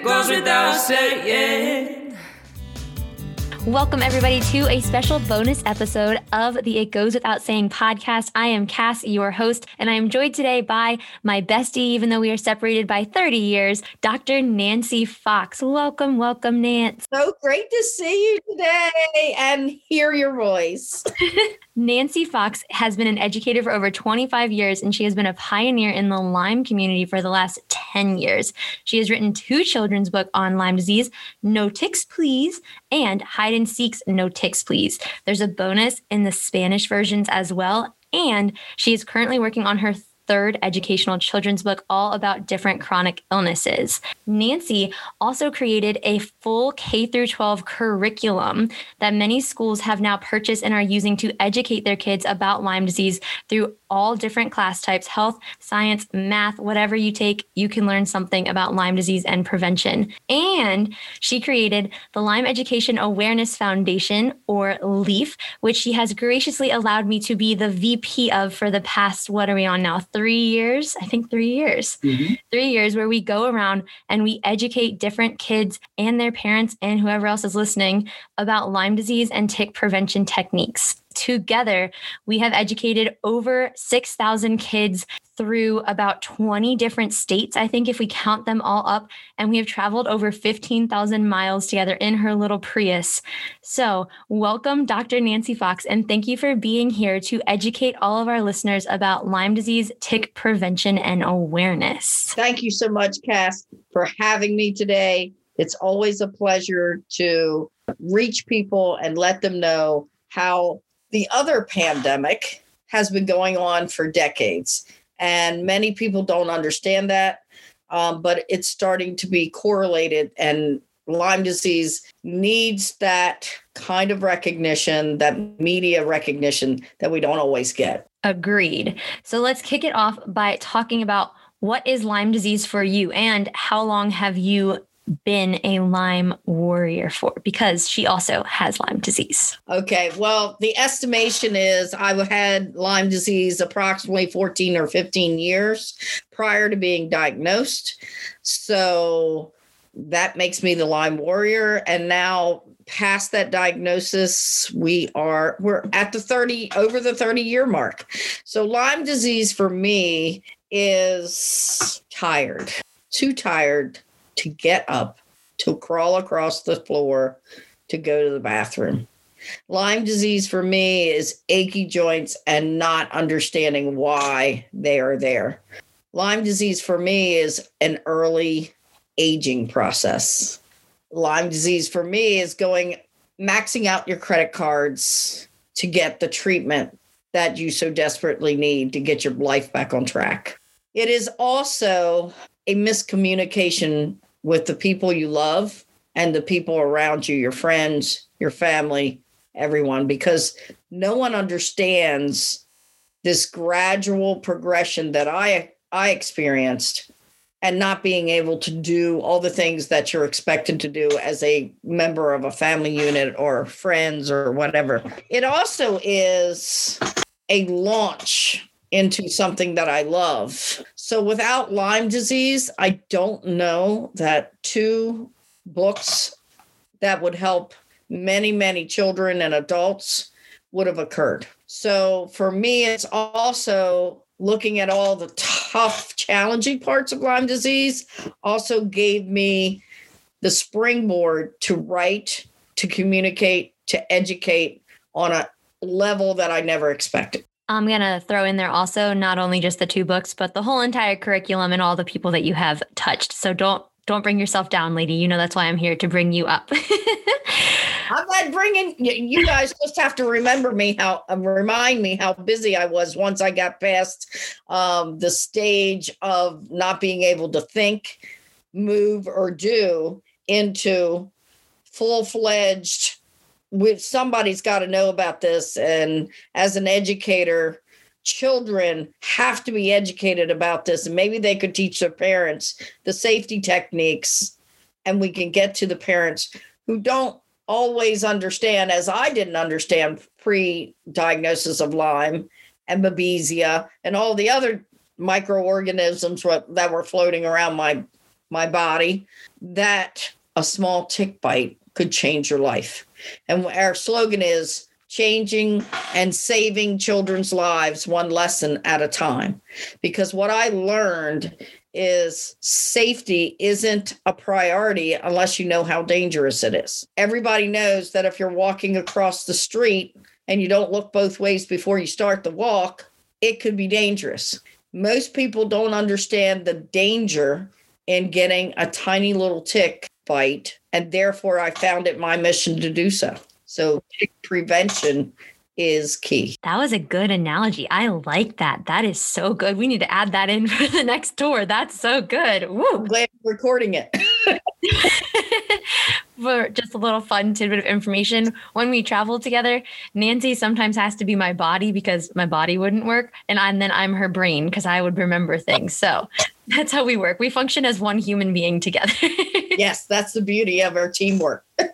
It goes without saying. Welcome, everybody, to a special bonus episode of the It Goes Without Saying podcast. I am Cass, your host, and I am joined today by my bestie, even though we are separated by 30 years, Dr. Nancy Fox. Welcome, welcome, Nance. So great to see you today and hear your voice. Nancy Fox has been an educator for over 25 years, and she has been a pioneer in the Lyme community for the last 10 years. She has written two children's books on Lyme disease, No Ticks Please, and Hide and Seek's No Ticks Please. There's a bonus in the Spanish versions as well. And she is currently working on her third educational children's book all about different chronic illnesses. Nancy also created a full K through 12 curriculum that many schools have now purchased and are using to educate their kids about Lyme disease through all different class types health, science, math, whatever you take, you can learn something about Lyme disease and prevention. And she created the Lyme Education Awareness Foundation, or LEAF, which she has graciously allowed me to be the VP of for the past, what are we on now? Three years? I think three years. Mhm. Three years where we go around and we educate different kids and their parents and whoever else is listening about Lyme disease and tick prevention techniques. Together, we have educated over 6,000 kids through about 20 different states, I think, if we count them all up. And we have traveled over 15,000 miles together in her little Prius. So, welcome, Dr. Nancy Fox, and thank you for being here to educate all of our listeners about Lyme disease, tick prevention, and awareness. Thank you so much, Cass, for having me today. It's always a pleasure to reach people and let them know how the other pandemic has been going on for decades. And many people don't understand that, um, but it's starting to be correlated, and Lyme disease needs that kind of recognition, that media recognition that we don't always get. Agreed. So, let's kick it off by talking about what is Lyme disease for you and how long have you been a Lyme warrior for? Because she also has Lyme disease. Okay, well, the estimation is I've had Lyme disease approximately 14 or 15 years prior to being diagnosed. So that makes me the Lyme warrior. And now, past that diagnosis, we are we're at the 30 over the 30 year mark. So Lyme disease for me is tired, too tired to get up, to crawl across the floor, to go to the bathroom. Lyme disease for me is achy joints and not understanding why they are there. Lyme disease for me is an early aging process. Lyme disease for me is going maxing out your credit cards to get the treatment that you so desperately need to get your life back on track. It is also a miscommunication with the people you love and the people around you, your friends, your family, everyone, because no one understands this gradual progression that I I experienced and not being able to do all the things that you're expected to do as a member of a family unit or friends or whatever. It also is a launch into something that I love. So without Lyme disease, I don't know that two books that would help many, many children and adults would have occurred. So for me, it's also looking at all the tough, challenging parts of Lyme disease, also gave me the springboard to write, to communicate, to educate on a level that I never expected. I'm going to throw in there also not only just the two books, but the whole entire curriculum and all the people that you have touched. So don't don't bring yourself down, lady. You know that's why I'm here to bring you up. I'm not bringing you guys. Just have to remember me how uh, remind me how busy I was once I got past um, the stage of not being able to think, move, or do into full fledged. With somebody's got to know about this, and as an educator, children have to be educated about this, and maybe they could teach their parents the safety techniques, and we can get to the parents who don't always understand, as I didn't understand pre diagnosis of Lyme and Babesia and all the other microorganisms that were floating around my my body that a small tick bite could change your life. And our slogan is changing and saving children's lives one lesson at a time. Because what I learned is safety isn't a priority unless you know how dangerous it is. Everybody knows that if you're walking across the street and you don't look both ways before you start the walk, it could be dangerous. Most people don't understand the danger in getting a tiny little tick bite, and therefore I found it my mission to do so. So, prevention is key. That was a good analogy. I like that. That is so good. We need to add that in for the next tour. That's so good. Woo. I'm glad recording it. for just a little fun tidbit of information, when we travel together, Nancy sometimes has to be my body because my body wouldn't work. And, I, and then I'm her brain because I would remember things. So that's how we work. We function as one human being together. yes, that's the beauty of our teamwork.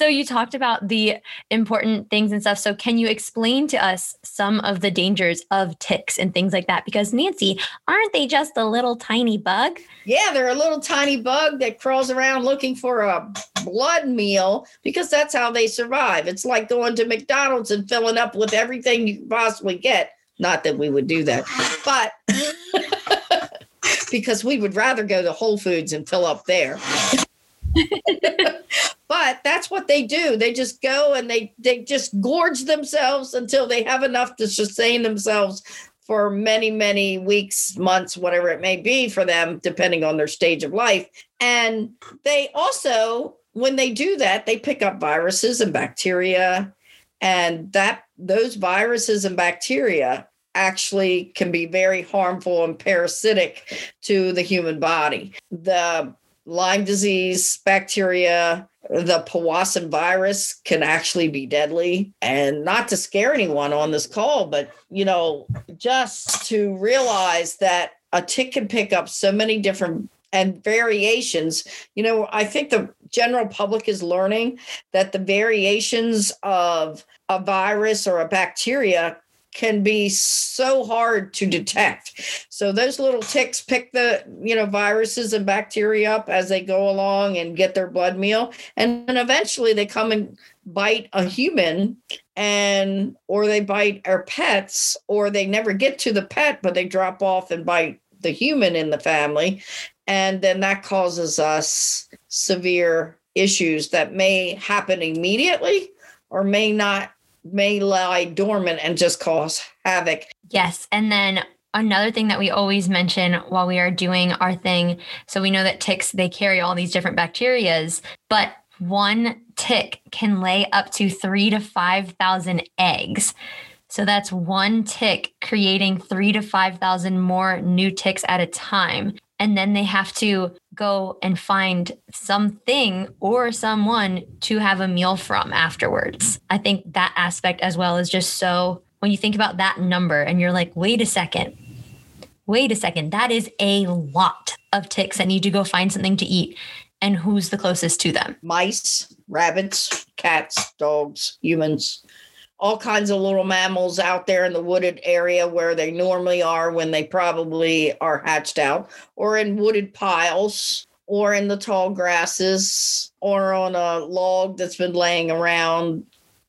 So you talked about the important things and stuff. So can you explain to us some of the dangers of ticks and things like that? Because Nancy, aren't they just a little tiny bug? Yeah, they're a little tiny bug that crawls around looking for a blood meal because that's how they survive. It's like going to McDonald's and filling up with everything you possibly get. Not that we would do that, but because we would rather go to Whole Foods and fill up there. but that's what they do. They just go and they they just gorge themselves until they have enough to sustain themselves for many many weeks months whatever it may be for them depending on their stage of life. And they also when they do that they pick up viruses and bacteria. And that those viruses and bacteria actually can be very harmful and parasitic to the human body the Lyme disease bacteria, the Powassan virus can actually be deadly. And not to scare anyone on this call, but you know, just to realize that a tick can pick up so many different and variations. You know, I think the general public is learning that the variations of a virus or a bacteria can be so hard to detect. So those little ticks pick the, you know, viruses and bacteria up as they go along and get their blood meal. And then eventually they come and bite a human and or they bite our pets or they never get to the pet but they drop off and bite the human in the family and then that causes us severe issues that may happen immediately or may not may lie dormant and just cause havoc. Yes. And then another thing that we always mention while we are doing our thing so we know that ticks they carry all these different bacterias but one tick can lay up to 3 to 5000 eggs so that's one tick creating 3 to 5000 more new ticks at a time and then they have to go and find something or someone to have a meal from afterwards. I think that aspect as well is just so when you think about that number and you're like, wait a second, wait a second, that is a lot of ticks that need to go find something to eat. And who's the closest to them? Mice, rabbits, cats, dogs, humans all kinds of little mammals out there in the wooded area where they normally are when they probably are hatched out, or in wooded piles, or in the tall grasses, or on a log that's been laying around.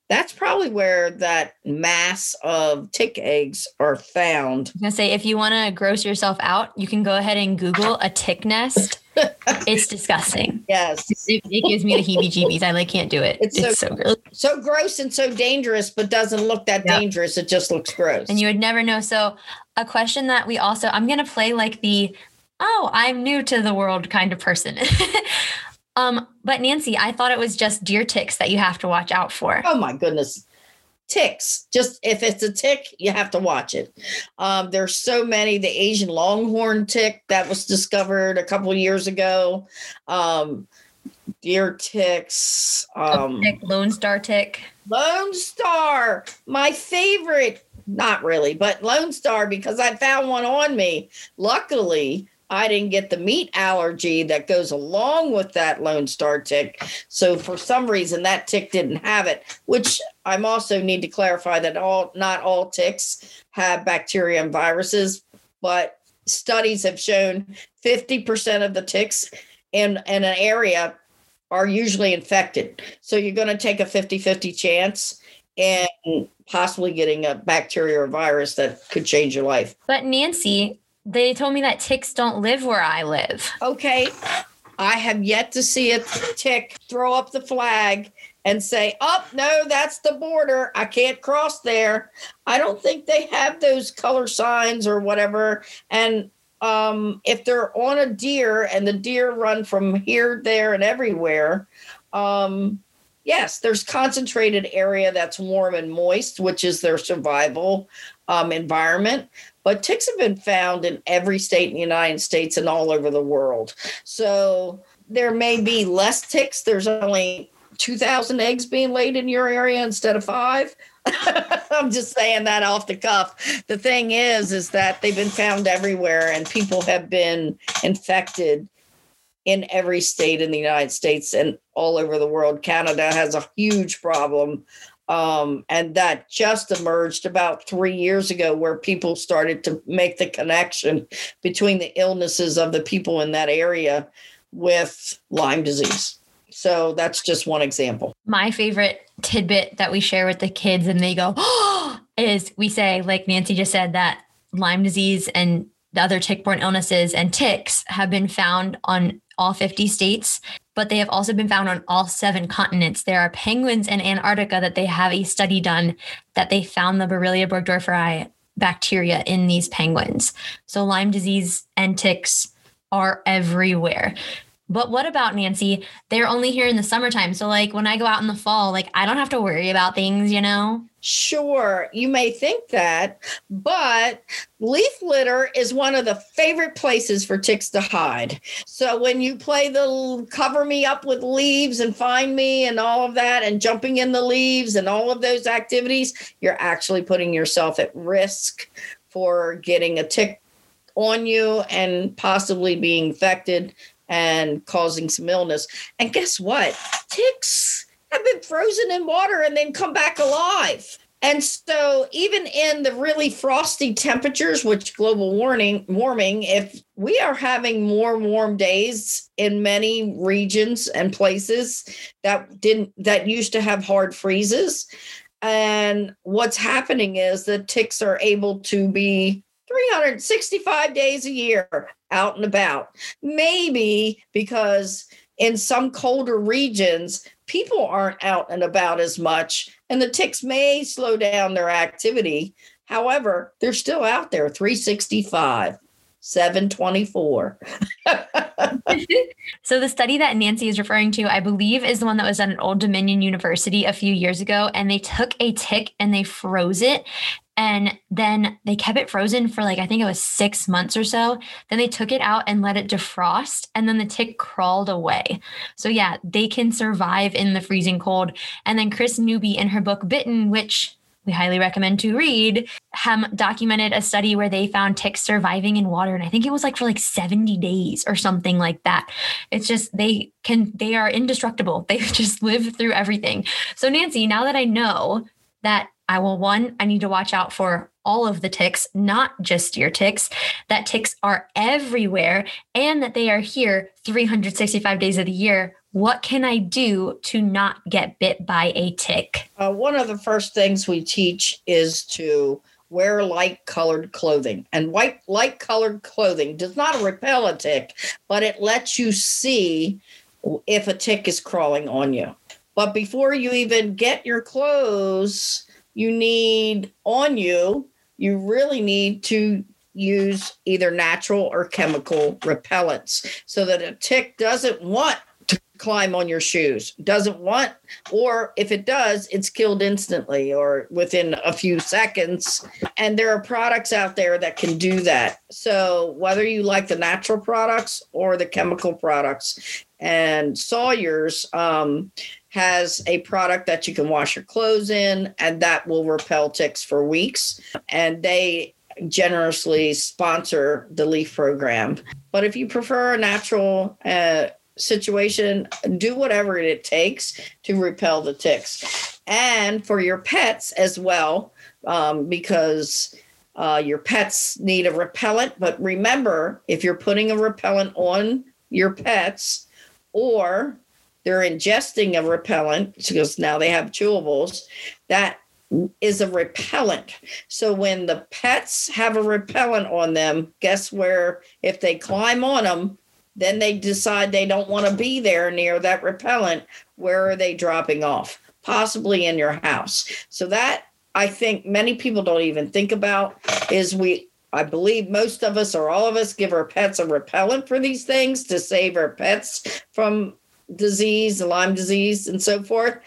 That's probably where that mass of tick eggs are found. I am gonna say if you want to gross yourself out, you can go ahead and Google a tick nest it's disgusting. Yes. It, it, gives me the heebie jeebies. I like can't do it. It's, it's so, so, gross. So gross and so dangerous, but doesn't look that dangerous. It just looks gross. And you would never know. So, a question that we also, I'm going to play like the, oh, I'm new to the world kind of person. um, But Nancy, I thought it was just deer ticks that you have to watch out for. Oh, my goodness ticks. Just if it's a tick, you have to watch it. Um, there's so many. The Asian longhorn tick that was discovered a couple years ago. Um, deer ticks. Um, tick, Lone Star tick. Lone Star, my favorite. Not really, but Lone Star because I found one on me. Luckily, I didn't get the meat allergy that goes along with that Lone Star tick. So for some reason that tick didn't have it, which I'm also need to clarify that all not all ticks have bacteria and viruses, but studies have shown 50% of the ticks in, in an area are usually infected. So you're going to take a 50 50 chance and possibly getting a bacteria or virus that could change your life. But Nancy, they told me that ticks don't live where I live. Okay. I have yet to see a tick throw up the flag and say, oh, no, that's the border. I can't cross there. I don't think they have those color signs or whatever. And um, if they're on a deer and the deer run from here, there, and everywhere, um, yes, there's concentrated area that's warm and moist, which is their survival um, environment. But ticks have been found in every state in the United States and all over the world. So there may be less ticks. There's only 2,000 eggs being laid in your area instead of five. I'm just saying that off the cuff. The thing is, is that they've been found everywhere and people have been infected in every state in the United States and all over the world. Canada has a huge problem. Um, and that just emerged about three years ago, where people started to make the connection between the illnesses of the people in that area with Lyme disease. So that's just one example. My favorite tidbit that we share with the kids, and they go, oh, is we say, like Nancy just said, that Lyme disease and the other tick-borne illnesses and ticks have been found on all 50 states, but they have also been found on all seven continents. There are penguins in Antarctica that they have a study done that they found the Borrelia burgdorferi bacteria in these penguins. So Lyme disease and ticks are everywhere. But what about Nancy? They're only here in the summertime. So, like, when I go out in the fall, like, I don't have to worry about things, you know? Sure, you may think that, but leaf litter is one of the favorite places for ticks to hide. So when you play the cover me up with leaves and find me and all of that, and jumping in the leaves and all of those activities, you're actually putting yourself at risk for getting a tick on you and possibly being infected and causing some illness. And guess what? Ticks have been frozen in water and then come back alive. And so, even in the really frosty temperatures, which global warming, warming, if we are having more warm days in many regions and places that didn't that used to have hard freezes, and what's happening is the ticks are able to be 365 days a year out and about. Maybe because in some colder regions, people aren't out and about as much, and the ticks may slow down their activity. However, they're still out there 365. 724. so the study that Nancy is referring to, I believe, is the one that was done at Old Dominion University a few years ago. And they took a tick and they froze it and then they kept it frozen for like, I think it was six months or so. Then they took it out and let it defrost. And then the tick crawled away. So, yeah, they can survive in the freezing cold. And then Kris Newby in her book Bitten, which we highly recommend to read, have documented a study where they found ticks surviving in water. And I think it was like for like 70 days or something like that. It's just they can, they are indestructible. They just live through everything. So, Nancy, now that I know that I will, one, I need to watch out for all of the ticks, not just your ticks, that ticks are everywhere and that they are here 365 days of the year. What can I do to not get bit by a tick? Uh, one of the first things we teach is to wear light colored clothing. And white light colored clothing does not repel a tick, but it lets you see if a tick is crawling on you. But before you even get your clothes, you need on you, you really need to use either natural or chemical repellents so that a tick doesn't want to climb on your shoes, doesn't want, or if it does, it's killed instantly or within a few seconds. And there are products out there that can do that. So whether you like the natural products or the chemical products, and Sawyer's um, has a product that you can wash your clothes in, and that will repel ticks for weeks. And they generously sponsor the LEAF program. But if you prefer a natural uh, situation, do whatever it takes to repel the ticks. And for your pets as well, um, because uh, your pets need a repellent, but remember if you're putting a repellent on your pets or they're ingesting a repellent because now they have chewables, that is a repellent. So when the pets have a repellent on them, guess where if they climb on them, then they decide they don't want to be there near that repellent. Where are they dropping off? Possibly in your house. So that I think many people don't even think about is we I believe most of us or all of us give our pets a repellent for these things to save our pets from disease, Lyme disease, and so forth.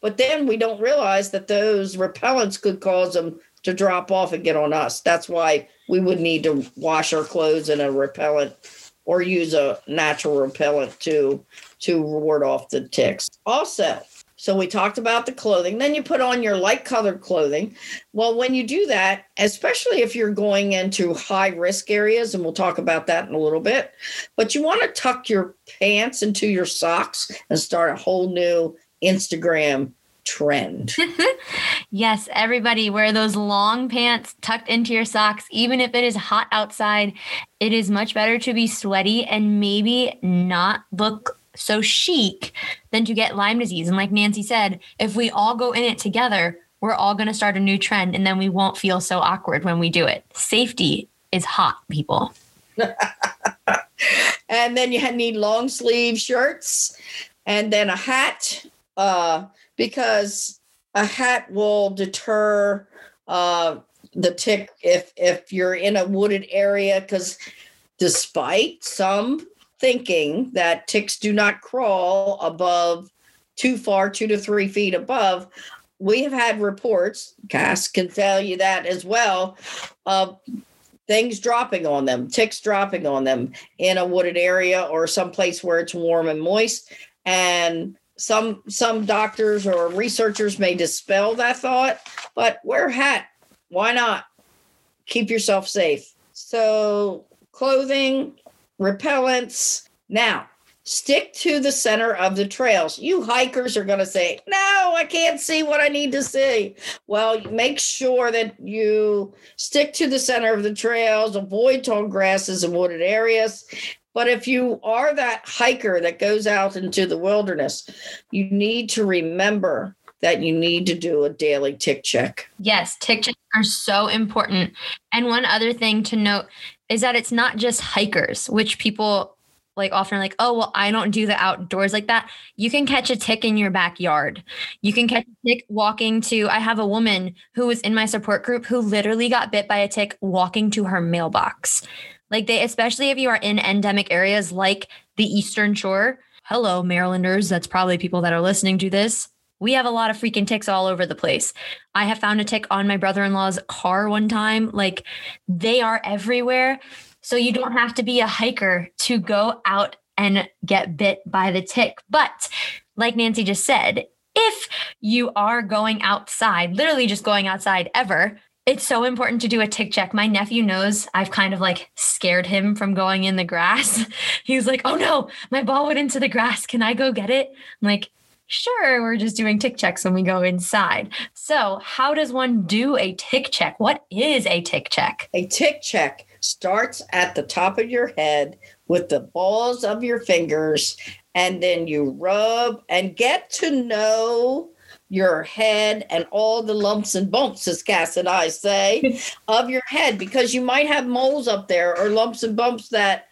But then we don't realize that those repellents could cause them to drop off and get on us. That's why we would need to wash our clothes in a repellent or use a natural repellent to to ward off the ticks. Also, so we talked about the clothing. Then you put on your light colored clothing. Well, when you do that, especially if you're going into high risk areas, and we'll talk about that in a little bit, but you want to tuck your pants into your socks and start a whole new Instagram trend. yes, everybody wear those long pants tucked into your socks. Even if it is hot outside, it is much better to be sweaty and maybe not look so chic than to get Lyme disease. And like Nancy said, if we all go in it together, we're all going to start a new trend and then we won't feel so awkward when we do it. Safety is hot, people. and then you need long sleeve shirts and then a hat uh, because a hat will deter uh, the tick if if you're in a wooded area because despite some thinking that ticks do not crawl above too far, two to three feet above. We have had reports, Cass can tell you that as well, of things dropping on them, ticks dropping on them in a wooded area or someplace where it's warm and moist. And some some doctors or researchers may dispel that thought, but wear a hat. Why not? Keep yourself safe. So clothing, repellents. Now, stick to the center of the trails. You hikers are going to say, No, I can't see what I need to see. Well, make sure that you stick to the center of the trails, avoid tall grasses and wooded areas. But if you are that hiker that goes out into the wilderness, you need to remember that you need to do a daily tick check. Yes, tick checks are so important. And one other thing to note is that it's not just hikers, which people like often like, oh, well, I don't do the outdoors like that. You can catch a tick in your backyard. You can catch a tick walking to, I have a woman who was in my support group who literally got bit by a tick walking to her mailbox. Like they, especially if you are in endemic areas like the Eastern Shore. Hello, Marylanders. That's probably people that are listening to this. We have a lot of freaking ticks all over the place. I have found a tick on my brother in law's car one time. Like they are everywhere. So you don't have to be a hiker to go out and get bit by the tick. But like Nancy just said, if you are going outside, literally just going outside ever, it's so important to do a tick check. My nephew knows I've kind of like scared him from going in the grass. He's like, oh no, my ball went into the grass. Can I go get it? I'm like, Sure, we're just doing tick checks when we go inside. So, how does one do a tick check? What is a tick check? A tick check starts at the top of your head with the balls of your fingers, and then you rub and get to know your head and all the lumps and bumps, as Cass and I say, of your head, because you might have moles up there or lumps and bumps that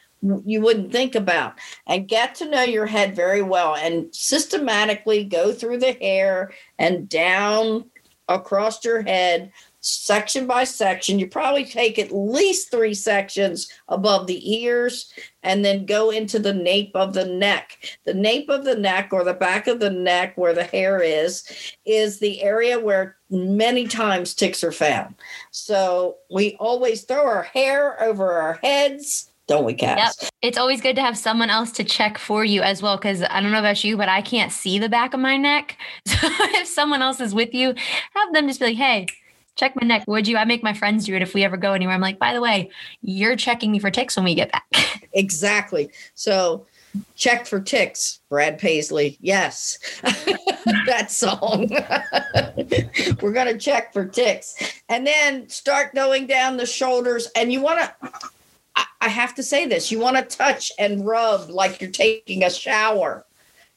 you wouldn't think about. And get to know your head very well and systematically go through the hair and down across your head section by section. You probably take at least three sections above the ears and then go into the nape of the neck. The nape of the neck or the back of the neck where the hair is is the area where many times ticks are found. So we always throw our hair over our heads don't we, Cass? Yep. It's always good to have someone else to check for you as well. Cause I don't know about you, but I can't see the back of my neck. So if someone else is with you, have them just be like, hey, check my neck, would you? I make my friends do it if we ever go anywhere. I'm like, by the way, you're checking me for ticks when we get back. exactly. So check for ticks, Brad Paisley. Yes. that song. We're going to check for ticks. And then start going down the shoulders. And you want to, I have to say this you want to touch and rub like you're taking a shower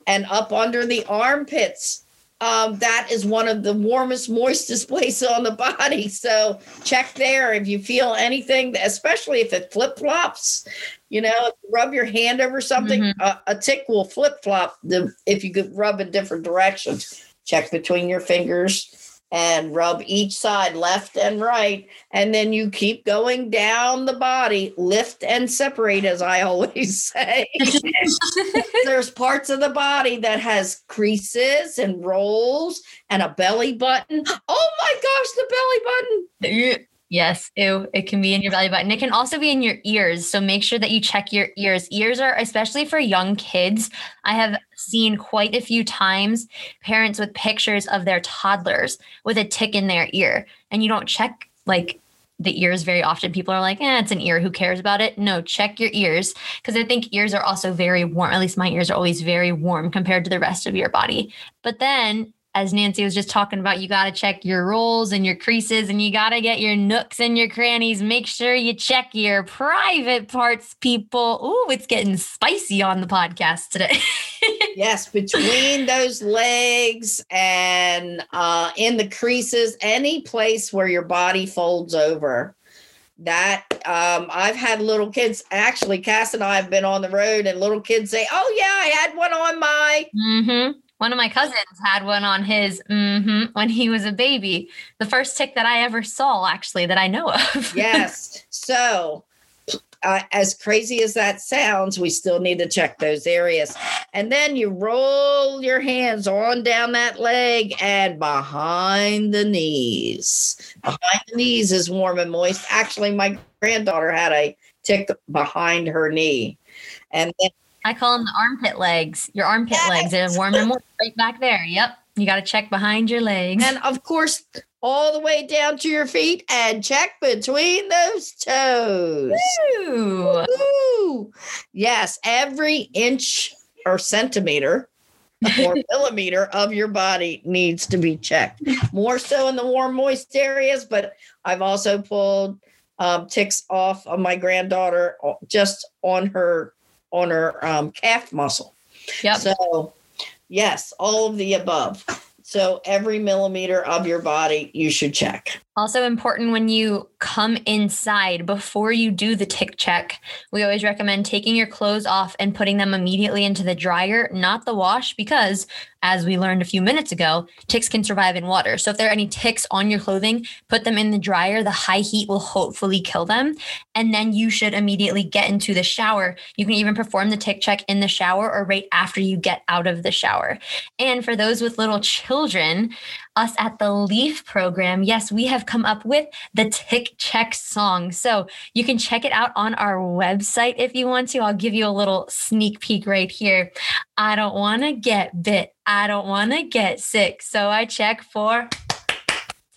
and up under the armpits. Um, that is one of the warmest, moistest places on the body. So check there if you feel anything, especially if it flip flops. You know, rub your hand over something, Mhm. a, a tick will flip flop the if you could rub in different directions. Check between your fingers and rub each side left and right and then you keep going down the body lift and separate as i always say. There's parts of the body that has creases and rolls and a belly button. Oh my gosh the belly button Yes, ew, it can be in your belly button. It can also be in your ears. So make sure that you check your ears. Ears are, especially for young kids, I have seen quite a few times parents with pictures of their toddlers with a tick in their ear. And you don't check like the ears very often. People are like, eh, it's an ear. Who cares about it? No, check your ears. Because I think ears are also very warm. At least my ears are always very warm compared to the rest of your body. But then as Nancy was just talking about, you got to check your rolls and your creases and you got to get your nooks and your crannies. Make sure you check your private parts, people. Ooh, it's getting spicy on the podcast today. yes between those legs and uh, in the creases any place where your body folds over that um, i've had little kids actually cass and i have been on the road and little kids say oh yeah i had one on my mm-hmm. One of my cousins had one on his mm-hmm, when he was a baby. The first tick that I ever saw, actually, that I know of. yes so uh, as crazy as that sounds, we still need to check those areas. And then you roll your hands on down that leg and behind the knees. Behind the knees is warm and moist. Actually, my granddaughter had a tick behind her knee. And then I call them the armpit legs. Your armpit legs. They're warm and moist right back there. Yep. You got to check behind your legs. and of course, all the way down to your feet and check between those toes. Woo! Yes, every inch or centimeter or millimeter of your body needs to be checked. More so in the warm, moist areas, but I've also pulled um, ticks off of my granddaughter uh, just on her on her um, calf muscle. Yep. So, yes, all of the above. So every millimeter of your body you should check. Also important when you come inside before you do the tick check. We always recommend taking your clothes off and putting them immediately into the dryer, not the wash, because as we learned a few minutes ago, ticks can survive in water. So if there are any ticks on your clothing, put them in the dryer. The high heat will hopefully kill them. And then you should immediately get into the shower. You can even perform the tick check in the shower or right after you get out of the shower. And for those with little children, us at the Leaf program, yes, we have come up with the Tick Check song. So you can check it out on our website if you want to. I'll give you a little sneak peek right here. I don't want to get bit. I don't want to get sick. So I check for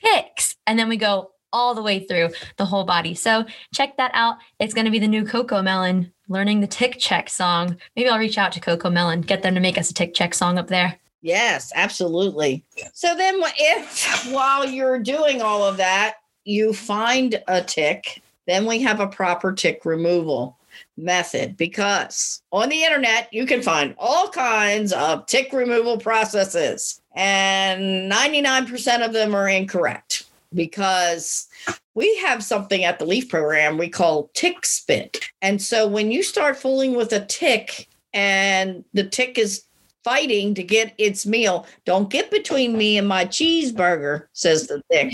ticks. And then we go all the way through the whole body. So check that out. It's going to be the new CoComelon learning the Tick Check song. Maybe I'll reach out to CoComelon, get them to make us a Tick Check song up there. Yes, absolutely. So then, if while you're doing all of that, you find a tick, then we have a proper tick removal method because on the internet you can find all kinds of tick removal processes, and 99% of them are incorrect because we have something at the Leaf program we call tick spit. And so when you start fooling with a tick and the tick is fighting to get its meal. Don't get between me and my cheeseburger, says the tick.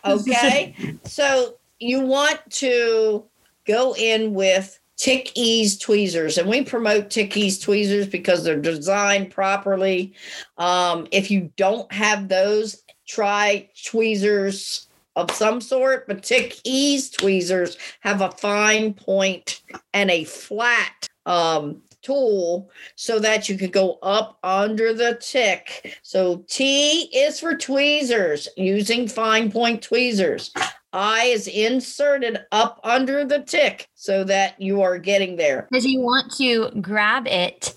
okay. So you want to go in with TickEase tweezers and we promote TickEase tweezers because they're designed properly um, if you don't have those try tweezers of some sort but TickEase tweezers have a fine point and a flat um, tool so that you can go up under the tick. So T is for tweezers using fine point tweezers. I is inserted up under the tick so that you are getting there. Because you want to grab it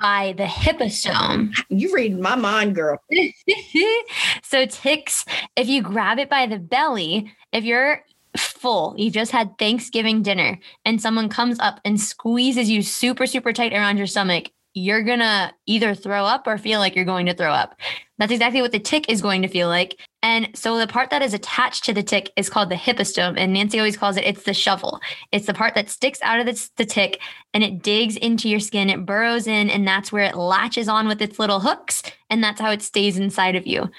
by the hypostome. You read my mind, girl. so ticks, if you grab it by the belly, if you're full, you've just had Thanksgiving dinner, and someone comes up and squeezes you super, super tight around your stomach, you're gonna either throw up or feel like you're going to throw up. That's exactly what the tick is going to feel like. And so the part that is attached to the tick is called the hypostome. And Nancy always calls it it's the shovel. It's the part that sticks out of the, the tick and it digs into your skin. It burrows in, and that's where it latches on with its little hooks. And that's how it stays inside of you.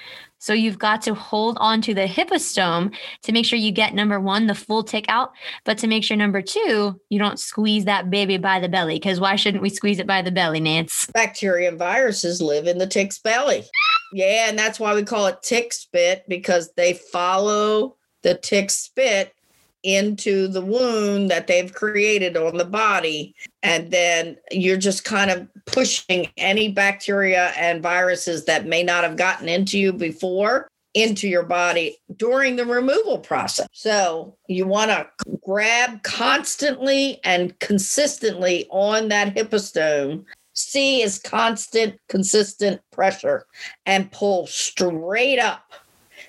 So you've got to hold on to the hypostome to make sure you get number one, the full tick out, but to make sure number two, you don't squeeze that baby by the belly. Because why shouldn't we squeeze it by the belly, Nance? Bacteria and viruses live in the tick's belly. Yeah, and that's why we call it tick spit because they follow the tick spit into the wound that they've created on the body. And then you're just kind of pushing any bacteria and viruses that may not have gotten into you before into your body during the removal process. So you want to grab constantly and consistently on that hypostome. C is constant, consistent pressure and pull straight up.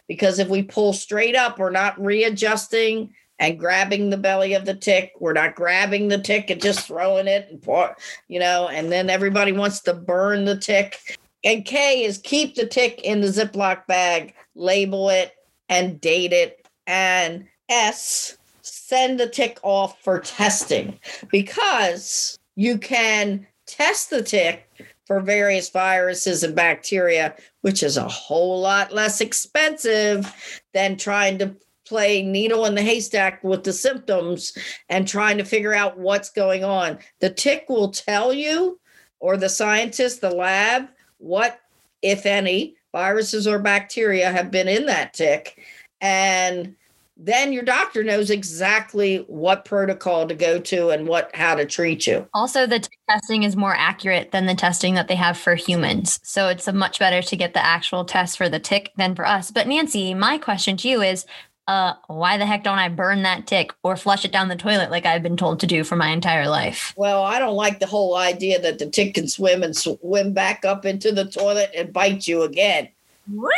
Because if we pull straight up, we're not readjusting and grabbing the belly of the tick. We're not grabbing the tick and just throwing it and pour, you know, and then everybody wants to burn the tick. And K is keep the tick in the Ziploc bag, label it and date it. And S, send the tick off for testing because you can test the tick for various viruses and bacteria, which is a whole lot less expensive than trying to play needle in the haystack with the symptoms and trying to figure out what's going on. The tick will tell you, or the scientist, the lab, what, if any, viruses or bacteria have been in that tick. And then your doctor knows exactly what protocol to go to and what how to treat you. Also, the testing is more accurate than the testing that they have for humans. So it's much better to get the actual test for the tick than for us. But Nancy, my question to you is uh, why the heck don't I burn that tick or flush it down the toilet like I've been told to do for my entire life? Well, I don't like the whole idea that the tick can swim and swim back up into the toilet and bite you again. What?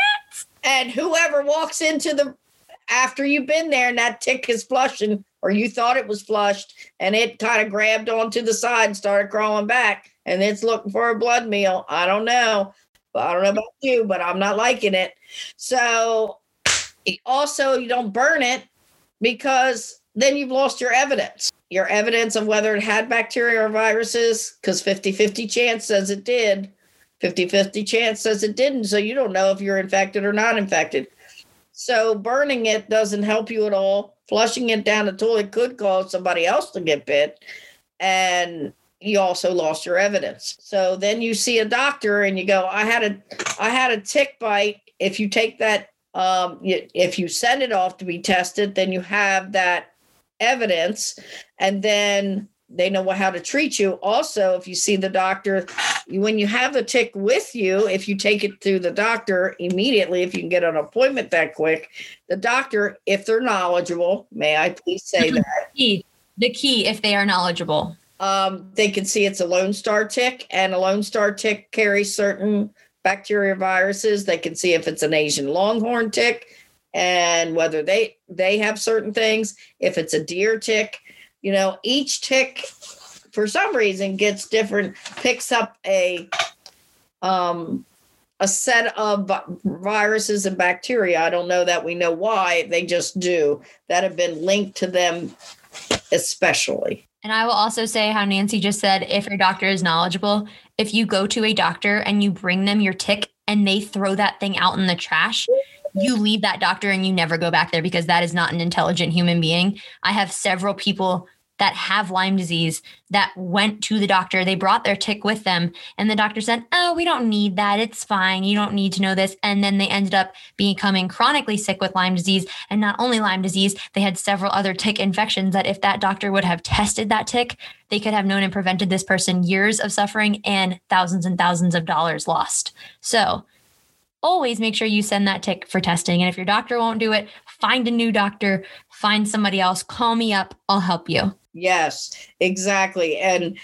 And whoever walks into the after you've been there and that tick is flushing or you thought it was flushed and it kind of grabbed onto the side and started crawling back and it's looking for a blood meal. I don't know. I don't know about you, but I'm not liking it. So also you don't burn it because then you've lost your evidence. Your evidence of whether it had bacteria or viruses because 50-50 chance says it did. 50-50 chance says it didn't so you don't know if you're infected or not infected. So burning it doesn't help you at all. Flushing it down the toilet could cause somebody else to get bit and you also lost your evidence. So then you see a doctor and you go i had a i had a tick bite. If you take that um, if you send it off to be tested, then you have that evidence, and then they know how to treat you. Also, if you see the doctor, when you have the tick with you, if you take it to the doctor immediately, if you can get an appointment that quick, the doctor, if they're knowledgeable, may I please say that? Key. The key, if they are knowledgeable. Um, they can see it's a Lone Star tick, and a Lone Star tick carries certain bacteria viruses. They can see if it's an Asian longhorn tick and whether they they have certain things. If it's a deer tick, you know, each tick for some reason gets different, picks up a um a set of viruses and bacteria. I don't know that we know why, they just do that have been linked to them especially. And I will also say how Nancy just said if your doctor is knowledgeable, if you go to a doctor and you bring them your tick and they throw that thing out in the trash, you leave that doctor and you never go back there because that is not an intelligent human being. I have several people that have Lyme disease that went to the doctor. They brought their tick with them, and the doctor said, Oh, we don't need that. It's fine. You don't need to know this. And then they ended up becoming chronically sick with Lyme disease. And not only Lyme disease, they had several other tick infections that if that doctor would have tested that tick, they could have known and prevented this person years of suffering and thousands and thousands of dollars lost. So, always make sure you send that tick for testing. And if your doctor won't do it, find a new doctor, find somebody else, call me up, I'll help you. Yes, exactly. And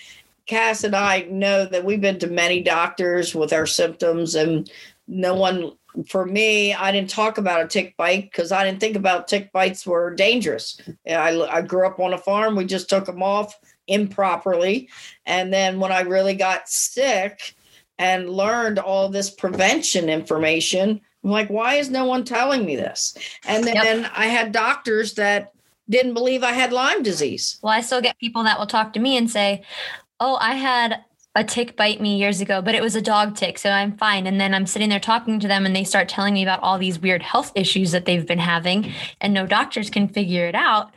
Cass and I know that we've been to many doctors with our symptoms, and no one, for me, I didn't talk about a tick bite because I didn't think about tick bites were dangerous. I, I grew up on a farm, we just took them off improperly. And then when I really got sick and learned all this prevention information, I'm like, why is no one telling me this? And then yep. I had doctors that didn't believe I had Lyme disease. Well, I still get people that will talk to me and say, oh, I had a tick bite me years ago, but it was a dog tick, so I'm fine. And then I'm sitting there talking to them, and they start telling me about all these weird health issues that they've been having, and no doctors can figure it out.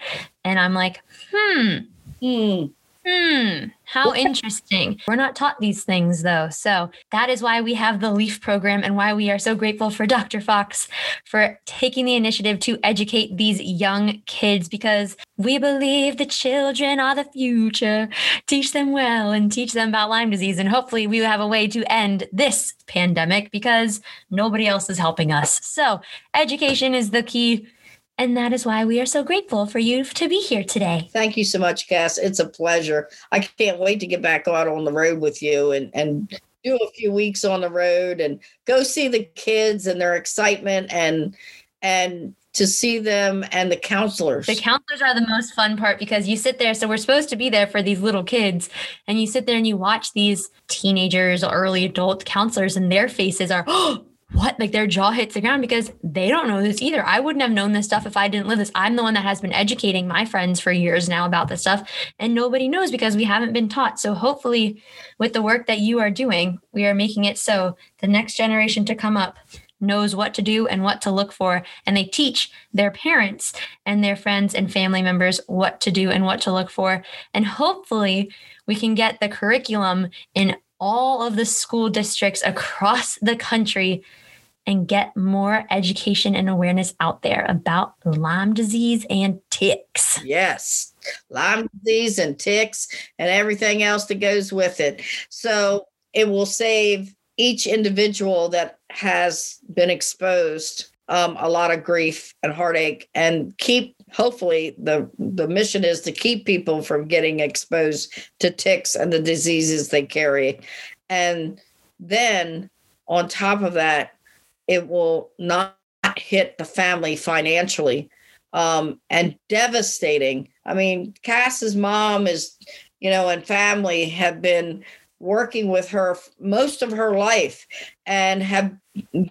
And I'm like, hmm, hmm, Hmm, how interesting. We're not taught these things though. So that is why we have the LEAF program and why we are so grateful for Dr. Fox for taking the initiative to educate these young kids because we believe the children are the future. Teach them well and teach them about Lyme disease. And hopefully we have a way to end this pandemic because nobody else is helping us. So education is the key and that is why we are so grateful for you to be here today. Thank you so much, Cass. It's a pleasure. I can't wait to get back out on the road with you and, and do a few weeks on the road and go see the kids and their excitement and and to see them and the counselors. The counselors are the most fun part because you sit there. So we're supposed to be there for these little kids, and you sit there and you watch these teenagers or early adult counselors, and their faces are, oh, what like their jaw hits the ground because they don't know this either. I wouldn't have known this stuff if I didn't live this. I'm the one that has been educating my friends for years now about this stuff and nobody knows because we haven't been taught. So hopefully with the work that you are doing, we are making it so the next generation to come up knows what to do and what to look for and they teach their parents and their friends and family members what to do and what to look for and hopefully we can get the curriculum in all of the school districts across the country get more education and awareness out there about Lyme disease and ticks. Yes, Lyme disease and ticks and everything else that goes with it. So it will save each individual that has been exposed um, a lot of grief and heartache and keep hopefully the the mission is to keep people from getting exposed to ticks and the diseases they carry and then on top of that it will not hit the family financially um, and devastating. I mean, Cass's mom is, you know, and family have been working with her most of her life and have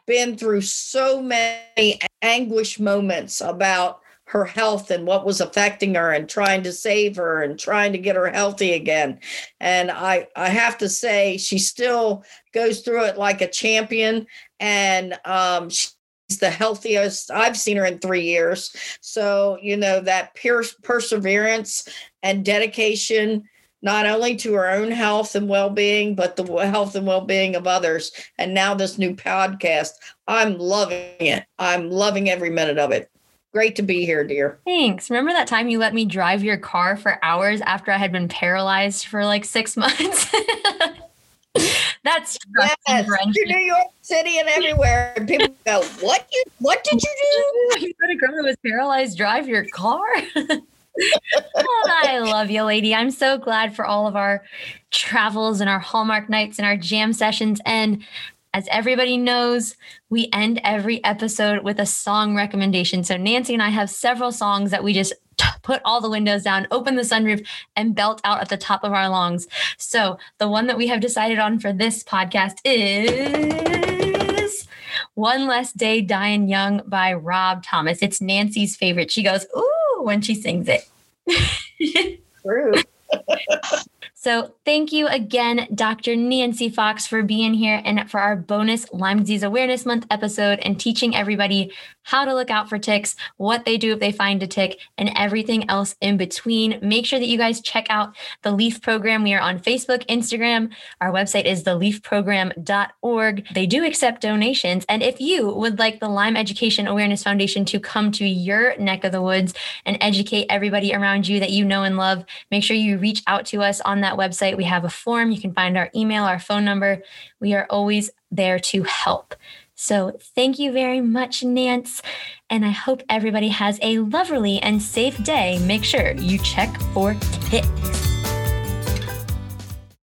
been through so many anguish moments about her health and what was affecting her and trying to save her and trying to get her healthy again and i i have to say she still goes through it like a champion and um, she's the healthiest I've seen her in three years. So, you know, that pure perseverance and dedication, not only to her own health and well being, but the health and well being of others. And now this new podcast, I'm loving it. I'm loving every minute of it. Great to be here, dear. Thanks. Remember that time you let me drive your car for hours after I had been paralyzed for like six months? That's yes, to New York City and everywhere. And people go, "What you? What did you do? You let a girl who was paralyzed drive your car." oh, I love you, lady. I'm so glad for all of our travels and our Hallmark nights and our jam sessions. And as everybody knows, we end every episode with a song recommendation. So Nancy and I have several songs that we just put all the windows down, open the sunroof, and belt out at the top of our lungs. So the one that we have decided on for this podcast is One Less Day Dying Young by Rob Thomas. It's Nancy's favorite. She goes, Ooh, when she sings it. True. So, thank you again, Dr. Nancy Fox, for being here and for our bonus Lyme Disease Awareness Month episode and teaching everybody how to look out for ticks, what they do if they find a tick, and everything else in between. Make sure that you guys check out the LEAF program. We are on Facebook, Instagram. Our website is theleafprogram.org. They do accept donations. And if you would like the Lyme Education Awareness Foundation to come to your neck of the woods and educate everybody around you that you know and love, make sure you reach out to us on that website, we have a form. You can find our email, our phone number. We are always there to help. So thank you very much, Nance. And I hope everybody has a lovely and safe day. Make sure you check for ticks.